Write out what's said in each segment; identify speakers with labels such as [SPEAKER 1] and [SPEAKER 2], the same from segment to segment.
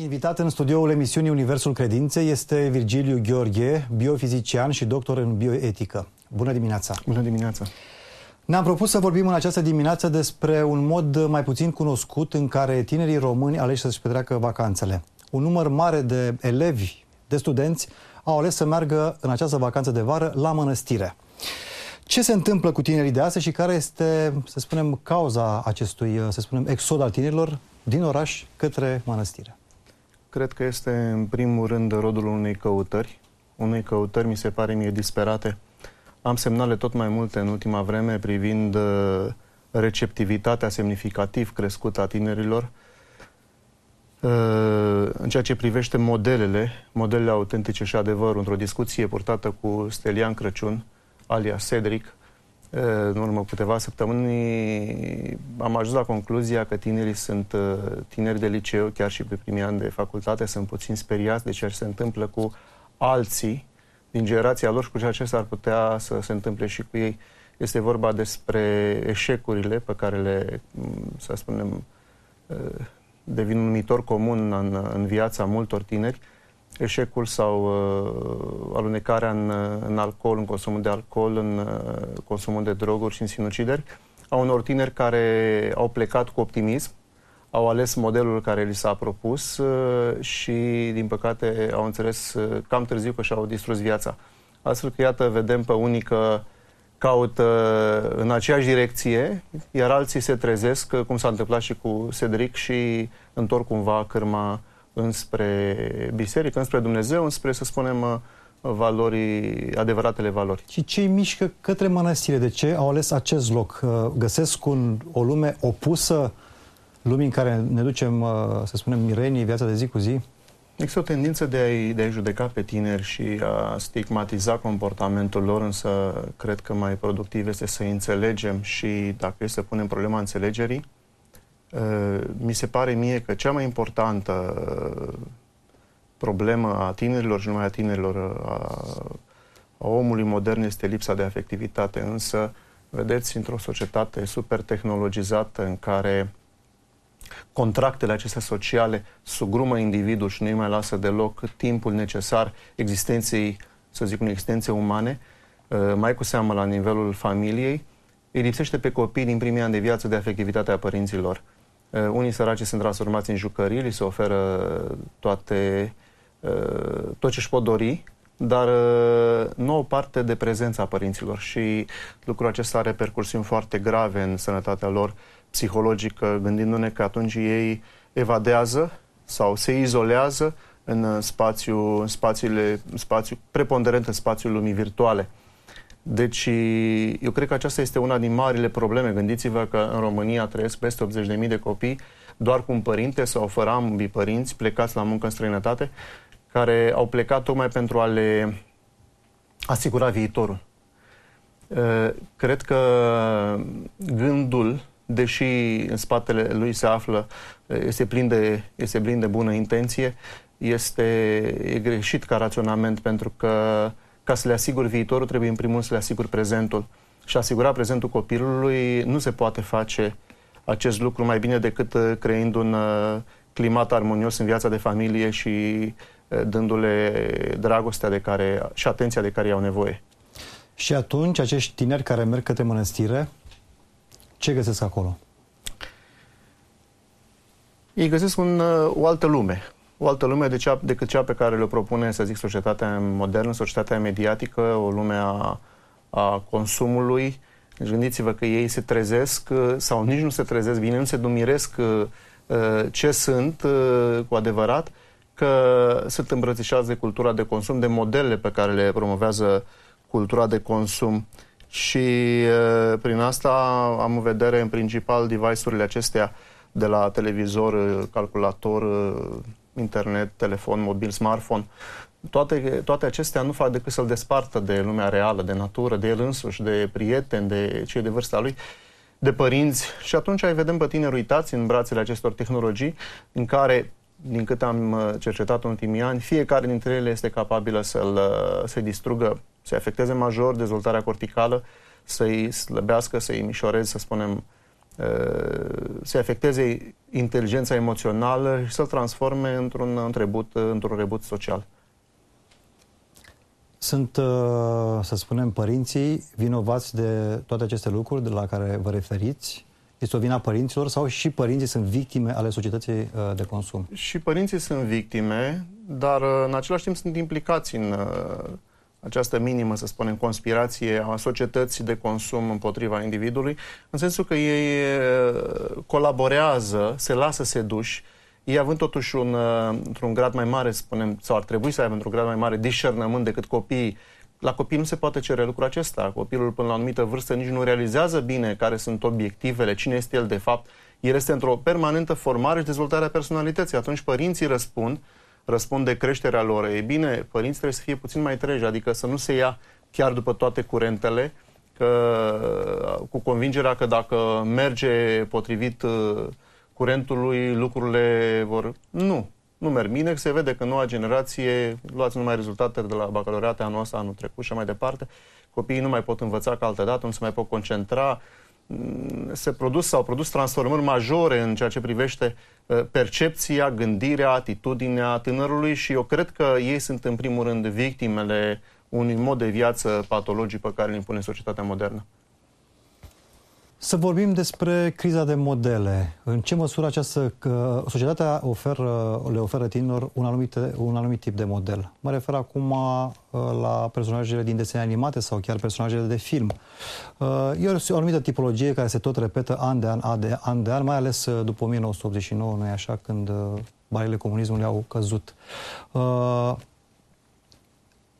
[SPEAKER 1] Invitat în studioul emisiunii Universul Credinței este Virgiliu Gheorghe, biofizician și doctor în bioetică. Bună dimineața!
[SPEAKER 2] Bună dimineața!
[SPEAKER 1] Ne-am propus să vorbim în această dimineață despre un mod mai puțin cunoscut în care tinerii români aleși să-și petreacă vacanțele. Un număr mare de elevi, de studenți, au ales să meargă în această vacanță de vară la mănăstire. Ce se întâmplă cu tinerii de astăzi și care este, să spunem, cauza acestui, să spunem, exod al tinerilor din oraș către mănăstire?
[SPEAKER 2] Cred că este, în primul rând, rodul unei căutări. Unei căutări, mi se pare mie, disperate. Am semnale tot mai multe în ultima vreme privind uh, receptivitatea semnificativ crescută a tinerilor uh, în ceea ce privește modelele, modelele autentice și adevărul, într-o discuție purtată cu Stelian Crăciun, alia Cedric, în urmă câteva săptămâni am ajuns la concluzia că tinerii sunt tineri de liceu, chiar și pe primii ani de facultate, sunt puțin speriați de ceea ce se întâmplă cu alții din generația lor și cu ceea ce s-ar putea să se întâmple și cu ei. Este vorba despre eșecurile pe care le, să spunem, devin un numitor comun în, în viața multor tineri eșecul sau uh, alunecarea în, în alcool, în consumul de alcool, în uh, consumul de droguri și în sinucideri, a unor tineri care au plecat cu optimism, au ales modelul care li s-a propus uh, și, din păcate, au înțeles uh, cam târziu că și-au distrus viața. Astfel că, iată, vedem pe unii că caută în aceeași direcție, iar alții se trezesc, cum s-a întâmplat și cu Cedric, și întorc cumva cârma înspre biserică, înspre Dumnezeu, înspre, să spunem, uh, valori, adevăratele valori.
[SPEAKER 1] Și ce mișcă către mănăstire? De ce au ales acest loc? Uh, găsesc un, o lume opusă lumii în care ne ducem, uh, să spunem, mirenii, viața de zi cu zi?
[SPEAKER 2] Există o tendință de a-i, de a judeca pe tineri și a stigmatiza comportamentul lor, însă cred că mai productiv este să înțelegem și, dacă este să punem problema înțelegerii, Uh, mi se pare mie că cea mai importantă uh, problemă a tinerilor și numai a tinerilor, uh, a, a omului modern este lipsa de afectivitate. Însă, vedeți, într-o societate super tehnologizată în care contractele acestea sociale sugrumă individul și nu îi mai lasă deloc timpul necesar existenței, să zic, unei existențe umane, mai cu seamă la nivelul familiei, îi lipsește pe copii din primii ani de viață de afectivitatea părinților. Uh, unii săraci sunt transformați în jucării, li se oferă toate, uh, tot ce își pot dori, dar uh, nu o parte de prezența părinților și lucrul acesta are repercursiuni foarte grave în sănătatea lor psihologică, gândindu-ne că atunci ei evadează sau se izolează în spațiu, în spațiile, în spațiu preponderent în spațiul lumii virtuale. Deci, eu cred că aceasta este una din marile probleme. Gândiți-vă că în România trăiesc peste 80.000 de copii doar cu un părinte sau fără ambii părinți plecați la muncă în străinătate, care au plecat tocmai pentru a le asigura viitorul. Cred că gândul, deși în spatele lui se află, este plin de, este plin de bună intenție, este e greșit ca raționament pentru că ca să le asigur viitorul, trebuie în primul rând să le asigur prezentul. Și asigura prezentul copilului nu se poate face acest lucru mai bine decât uh, creând un uh, climat armonios în viața de familie și uh, dându-le dragostea de care, și atenția de care au nevoie.
[SPEAKER 1] Și atunci, acești tineri care merg către mănăstire, ce găsesc acolo?
[SPEAKER 2] Ei găsesc un, o altă lume, o altă lume de cea, decât cea pe care le propune, să zic, societatea modernă, societatea mediatică, o lume a, a consumului. Deci gândiți-vă că ei se trezesc uh, sau nici nu se trezesc bine, nu se dumiresc uh, uh, ce sunt cu adevărat, că sunt îmbrățișați de cultura de consum, de modelele pe care le promovează cultura de consum. Și prin asta am în vedere în principal device-urile acestea de la televizor, calculator, internet, telefon mobil, smartphone, toate, toate acestea nu fac decât să-l despartă de lumea reală, de natură, de el însuși, de prieteni, de cei de vârsta lui, de părinți. Și atunci ai vedem pe tineri uitați în brațele acestor tehnologii, în care, din cât am uh, cercetat în ultimii ani, fiecare dintre ele este capabilă să-l, uh, să distrugă, să afecteze major dezvoltarea corticală, să-i slăbească, să-i mișoreze, să spunem, uh, să-i afecteze inteligența emoțională și să-l transforme într-un, într-un, într-un rebut social.
[SPEAKER 1] Sunt, uh, să spunem, părinții vinovați de toate aceste lucruri de la care vă referiți? Este o vina părinților sau și părinții sunt victime ale societății uh, de consum?
[SPEAKER 2] Și părinții sunt victime, dar uh, în același timp sunt implicați în această minimă, să spunem, conspirație a societății de consum împotriva individului, în sensul că ei colaborează, se lasă seduși, ei având totuși un, într-un grad mai mare, spunem, sau ar trebui să aibă într-un grad mai mare discernământ decât copiii, la copii nu se poate cere lucrul acesta. Copilul până la o anumită vârstă nici nu realizează bine care sunt obiectivele, cine este el de fapt. El este într-o permanentă formare și dezvoltare a personalității. Atunci părinții răspund răspund de creșterea lor. E bine, părinții trebuie să fie puțin mai treji, adică să nu se ia chiar după toate curentele, că, cu convingerea că dacă merge potrivit uh, curentului, lucrurile vor... Nu, nu merg. Bine, se vede că noua generație, luați numai rezultatele de la bacalaureate anul ăsta, anul trecut și mai departe, copiii nu mai pot învăța ca altă dată, nu se mai pot concentra, Mm, se produs, s-au produs transformări majore în ceea ce privește uh, percepția, gândirea, atitudinea tânărului și eu cred că ei sunt în primul rând victimele unui mod de viață patologic pe care îl impune societatea modernă.
[SPEAKER 1] Să vorbim despre criza de modele. În ce măsură această că societatea oferă, le oferă tinerilor un anumit, un anumit tip de model? Mă refer acum uh, la personajele din desene animate sau chiar personajele de film. Uh, e o anumită tipologie care se tot repetă an de an, an de an, de an mai ales uh, după 1989, nu așa, când barele comunismului au căzut.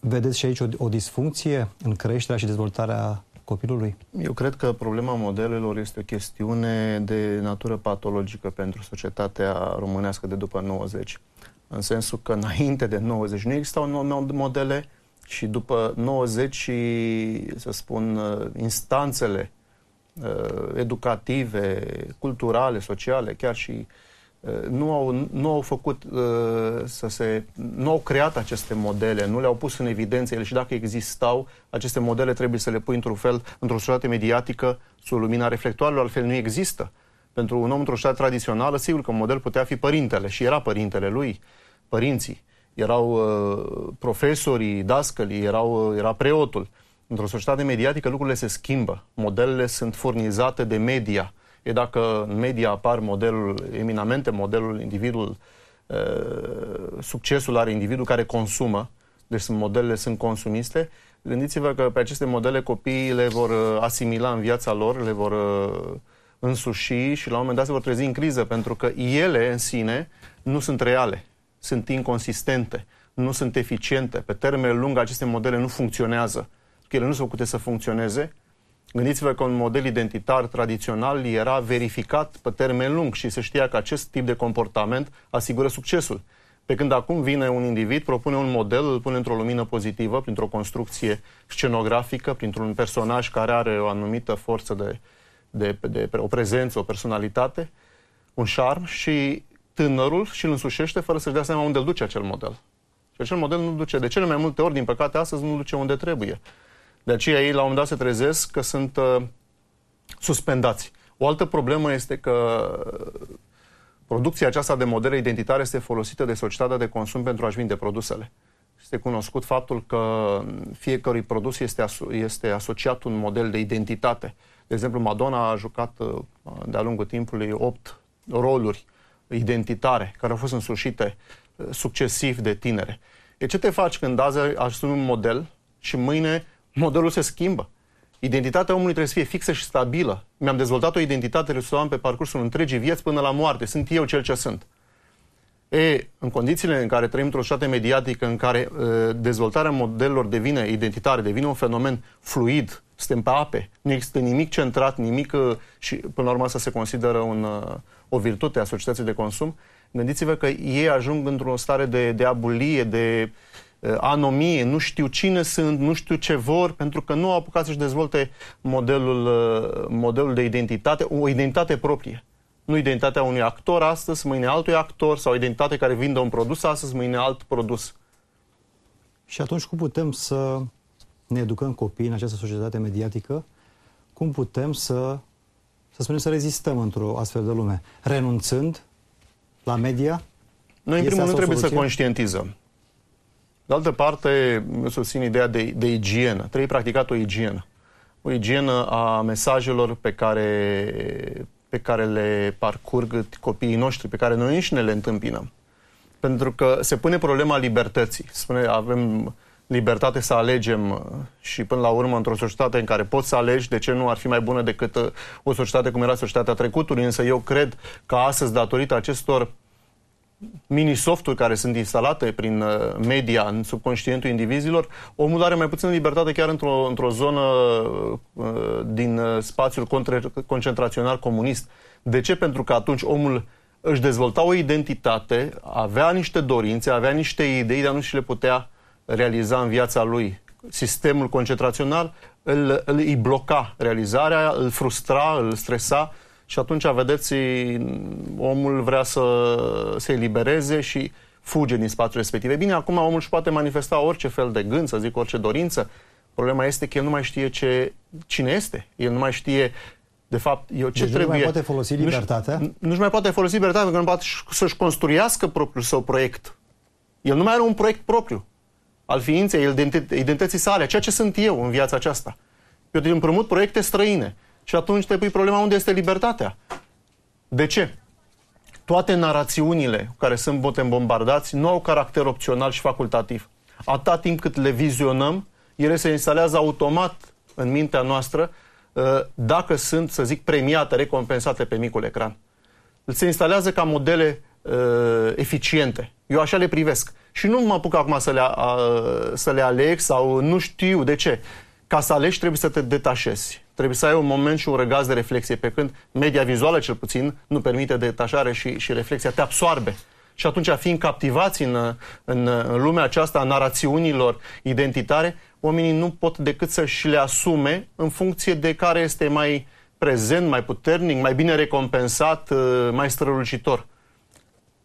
[SPEAKER 1] Vedeți și aici o, o disfuncție în creșterea și dezvoltarea copilului?
[SPEAKER 2] Eu cred că problema modelelor este o chestiune de natură patologică pentru societatea românească de după 90. În sensul că înainte de 90 nu existau modele și după 90 și, să spun, uh, instanțele uh, educative, culturale, sociale, chiar și Uh, nu au, nu au făcut uh, să se. nu au creat aceste modele, nu le-au pus în evidență ele și dacă existau, aceste modele trebuie să le pui într-un fel, într-o societate mediatică, sub lumina reflectoarelor, altfel nu există. Pentru un om într-o societate tradițională, sigur că un model putea fi părintele și era părintele lui, părinții, erau uh, profesorii, dascălii, erau, uh, era preotul. Într-o societate mediatică lucrurile se schimbă. Modelele sunt furnizate de media E dacă în media apar modelul eminamente, modelul individul, succesul are individul care consumă, deci sunt modelele sunt consumiste, gândiți-vă că pe aceste modele copiii le vor asimila în viața lor, le vor însuși și la un moment dat se vor trezi în criză, pentru că ele în sine nu sunt reale, sunt inconsistente, nu sunt eficiente. Pe termen lung aceste modele nu funcționează, că ele nu sunt făcute să funcționeze Gândiți-vă că un model identitar tradițional era verificat pe termen lung și se știa că acest tip de comportament asigură succesul. Pe când acum vine un individ, propune un model, îl pune într-o lumină pozitivă, printr-o construcție scenografică, printr-un personaj care are o anumită forță de, de, de, de o prezență, o personalitate, un șarm și tânărul și îl însușește fără să-și dea seama unde îl duce acel model. Și acel model nu duce, de cele mai multe ori, din păcate, astăzi nu duce unde trebuie. De aceea ei la un moment dat se trezesc că sunt uh, suspendați. O altă problemă este că producția aceasta de modele identitare este folosită de societatea de consum pentru a-și vinde produsele. Este cunoscut faptul că fiecărui produs este, aso- este asociat un model de identitate. De exemplu, Madonna a jucat uh, de-a lungul timpului opt roluri identitare care au fost însușite uh, succesiv de tinere. E ce te faci când azi asumi un model și mâine modelul se schimbă. Identitatea omului trebuie să fie fixă și stabilă. Mi-am dezvoltat o identitate resuam pe parcursul întregii vieți până la moarte. Sunt eu cel ce sunt. E, în condițiile în care trăim într-o societate mediatică în care e, dezvoltarea modelelor devine identitare, devine un fenomen fluid, suntem pe ape, nu există nimic centrat, nimic și până la urmă să se consideră un, o virtute a societății de consum, gândiți-vă că ei ajung într-o stare de, de abulie, de Uh, anomie, nu știu cine sunt, nu știu ce vor, pentru că nu au apucat să-și dezvolte modelul, uh, modelul de identitate, o identitate proprie. Nu identitatea unui actor astăzi, mâine altui actor, sau identitate care vinde un produs astăzi, mâine alt produs.
[SPEAKER 1] Și atunci cum putem să ne educăm copiii în această societate mediatică? Cum putem să, să să spunem, să rezistăm într-o astfel de lume, renunțând la media?
[SPEAKER 2] Noi, în primul rând, trebuie să conștientizăm. De altă parte, eu susțin ideea de, de igienă. Trebuie practicat o igienă. O igienă a mesajelor pe care, pe care le parcurg copiii noștri, pe care noi înșine le întâmpinăm. Pentru că se pune problema libertății. Spune, avem libertate să alegem uh, și până la urmă într-o societate în care poți să alegi, de ce nu ar fi mai bună decât uh, o societate cum era societatea trecutului, însă eu cred că astăzi, datorită acestor mini-softuri care sunt instalate prin uh, media în subconștientul indivizilor, omul are mai puțină libertate chiar într-o, într-o zonă din spațiul concentrațional comunist. De ce? Pentru că atunci omul își dezvolta o identitate, avea niște dorințe, avea niște idei, dar nu și le putea realiza în viața lui. Sistemul concentrațional îl, îl îi bloca realizarea, îl frustra, îl stresa și atunci, vedeți, omul vrea să se elibereze și fuge din spațiul respectiv. E bine, acum omul își poate manifesta orice fel de gând, să zic, orice dorință. Problema este că el nu mai știe ce, cine este. El nu mai știe de fapt, eu ce deci trebuie... nu
[SPEAKER 1] mai poate folosi libertatea? Nu,
[SPEAKER 2] nu-și mai poate folosi libertatea, pentru că nu poate să-și construiască propriul său proiect. El nu mai are un proiect propriu al ființei, identității sale, ceea ce sunt eu în viața aceasta. Eu îi împrumut proiecte străine. Și atunci te pui problema unde este libertatea. De ce? Toate narațiunile cu care sunt bombardați nu au caracter opțional și facultativ. Atâta timp cât le vizionăm, ele se instalează automat în mintea noastră uh, dacă sunt, să zic, premiate, recompensate pe micul ecran. Se instalează ca modele uh, eficiente. Eu așa le privesc. Și nu mă apuc acum să le, a, să le aleg sau nu știu de ce. Ca să alegi trebuie să te detașezi. Trebuie să ai un moment și un răgaz de reflexie, pe când media vizuală, cel puțin, nu permite detașare și, și reflexia, te absoarbe. Și atunci, fiind captivați în, în, în lumea aceasta a narațiunilor identitare, oamenii nu pot decât să-și le asume în funcție de care este mai prezent, mai puternic, mai bine recompensat, mai strălucitor.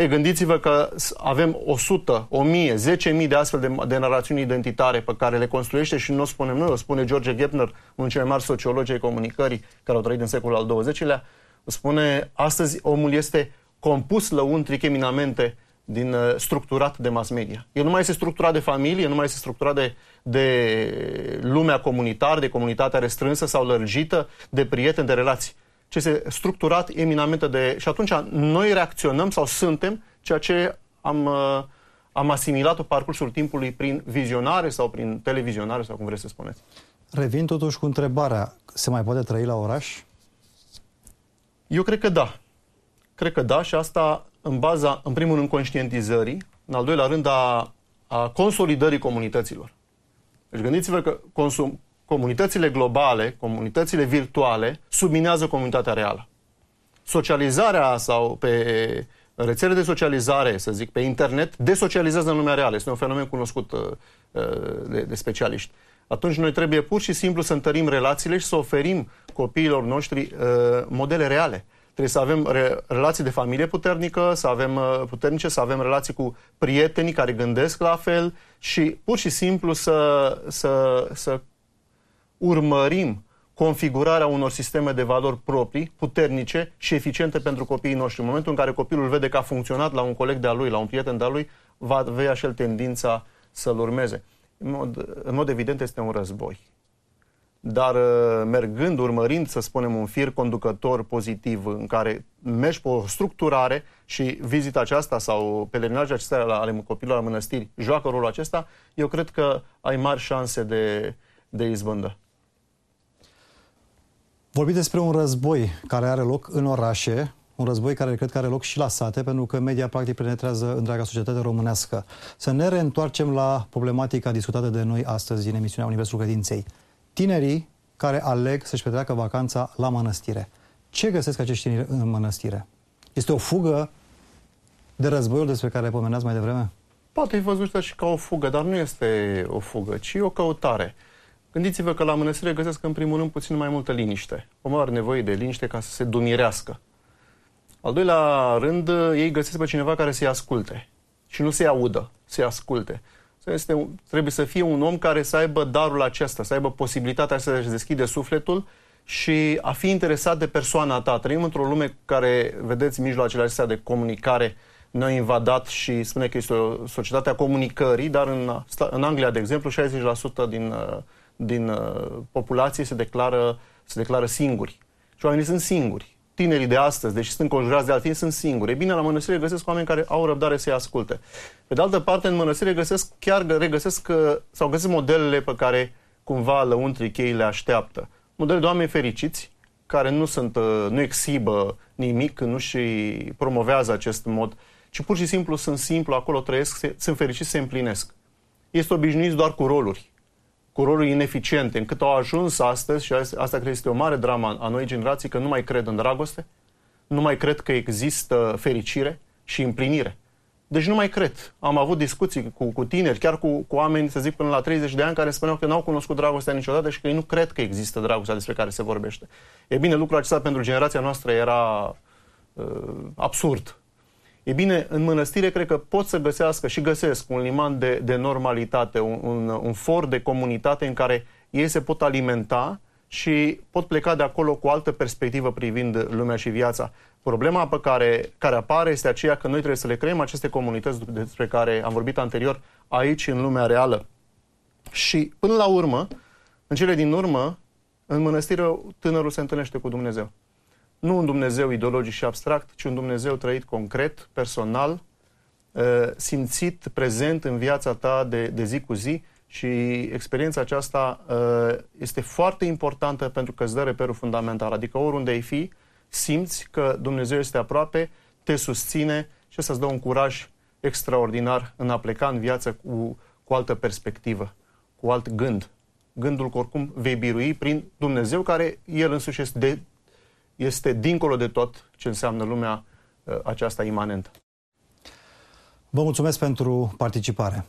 [SPEAKER 2] E, gândiți-vă că avem 100, 1000, 10.000 de astfel de, de narațiuni identitare pe care le construiește și nu o spunem noi, o spune George Gepner, unul dintre cei mai mari sociologi ai comunicării care au trăit în secolul al XX-lea, spune astăzi omul este compus lăuntric eminamente din uh, structurat de mass media. El nu mai este structurat de familie, nu mai este structurat de, de lumea comunitară, de comunitatea restrânsă sau lărgită, de prieteni, de relații ce este structurat eminamente de... Și atunci noi reacționăm sau suntem ceea ce am, uh, am asimilat pe parcursul timpului prin vizionare sau prin televizionare sau cum vreți să spuneți.
[SPEAKER 1] Revin totuși cu întrebarea, se mai poate trăi la oraș?
[SPEAKER 2] Eu cred că da. Cred că da și asta în baza, în primul rând, conștientizării, în al doilea rând, a, a consolidării comunităților. Deci gândiți-vă că consum, comunitățile globale, comunitățile virtuale, subminează comunitatea reală. Socializarea sau pe rețele de socializare, să zic, pe internet, desocializează în lumea reală. Este un fenomen cunoscut uh, uh, de, de specialiști. Atunci noi trebuie pur și simplu să întărim relațiile și să oferim copiilor noștri uh, modele reale. Trebuie să avem re- relații de familie puternică, să avem uh, puternice, să avem relații cu prietenii care gândesc la fel și pur și simplu să, să, să urmărim configurarea unor sisteme de valori proprii, puternice și eficiente pentru copiii noștri. În momentul în care copilul vede că a funcționat la un coleg de-a lui, la un prieten de-a lui, va avea și el tendința să-l urmeze. În mod, în mod evident este un război. Dar uh, mergând, urmărind, să spunem, un fir conducător pozitiv în care mergi pe o structurare și vizita aceasta sau pelerinajul acesta ale copilului la mănăstiri joacă rolul acesta, eu cred că ai mari șanse de, de izbândă.
[SPEAKER 1] Vorbim despre un război care are loc în orașe, un război care cred că are loc și la sate, pentru că media practic penetrează întreaga societate românească. Să ne reîntoarcem la problematica discutată de noi astăzi în emisiunea Universul Credinței. Tinerii care aleg să-și petreacă vacanța la mănăstire. Ce găsesc acești tineri în mănăstire? Este o fugă de războiul despre care pomeneați mai devreme?
[SPEAKER 2] Poate fi văzută și ca o fugă, dar nu este o fugă, ci o căutare. Gândiți-vă că la mănăstire găsesc în primul rând puțin mai multă liniște. Omul are nevoie de liniște ca să se dumirească. Al doilea rând, ei găsesc pe cineva care să-i asculte și nu să-i audă, să-i asculte. Este, trebuie să fie un om care să aibă darul acesta, să aibă posibilitatea să-și deschide sufletul și a fi interesat de persoana ta. Trăim într-o lume care, vedeți, mijloacele acestea de comunicare ne-au invadat și spune că este o societate a comunicării, dar în, în Anglia, de exemplu, 60% din, din populație se declară, se declară singuri. Și oamenii sunt singuri. Tinerii de astăzi, deși sunt conjurați de alții, sunt singuri. E bine, la mănăstire găsesc oameni care au răbdare să-i asculte. Pe de altă parte, în mănăstire găsesc, chiar regăsesc sau găsesc modelele pe care cumva lăuntrii ei le așteaptă. Modele de oameni fericiți, care nu sunt, nu exhibă nimic, nu și promovează acest mod, ci pur și simplu sunt simplu, acolo trăiesc, sunt fericiți, se împlinesc. Este obișnuit doar cu roluri cu roluri ineficiente, încât au ajuns astăzi, și asta cred că este o mare dramă a noi generații, că nu mai cred în dragoste, nu mai cred că există fericire și împlinire. Deci nu mai cred. Am avut discuții cu, cu tineri, chiar cu, cu oameni, să zic, până la 30 de ani, care spuneau că n-au cunoscut dragostea niciodată și că ei nu cred că există dragostea despre care se vorbește. E bine, lucrul acesta pentru generația noastră era uh, absurd. E bine, în mănăstire cred că pot să găsească și găsesc un liman de, de normalitate, un, un, un for de comunitate în care ei se pot alimenta și pot pleca de acolo cu o altă perspectivă privind lumea și viața. Problema pe care, care apare este aceea că noi trebuie să le creăm aceste comunități despre care am vorbit anterior aici, în lumea reală. Și până la urmă, în cele din urmă, în mănăstire tânărul se întâlnește cu Dumnezeu nu un Dumnezeu ideologic și abstract, ci un Dumnezeu trăit concret, personal, uh, simțit, prezent în viața ta de, de zi cu zi și experiența aceasta uh, este foarte importantă pentru că îți dă reperul fundamental. Adică oriunde ai fi, simți că Dumnezeu este aproape, te susține și asta îți dă un curaj extraordinar în a pleca în viață cu, cu altă perspectivă, cu alt gând. Gândul că oricum vei birui prin Dumnezeu care El însuși este de, este dincolo de tot ce înseamnă lumea uh, aceasta imanentă.
[SPEAKER 1] Vă mulțumesc pentru participare.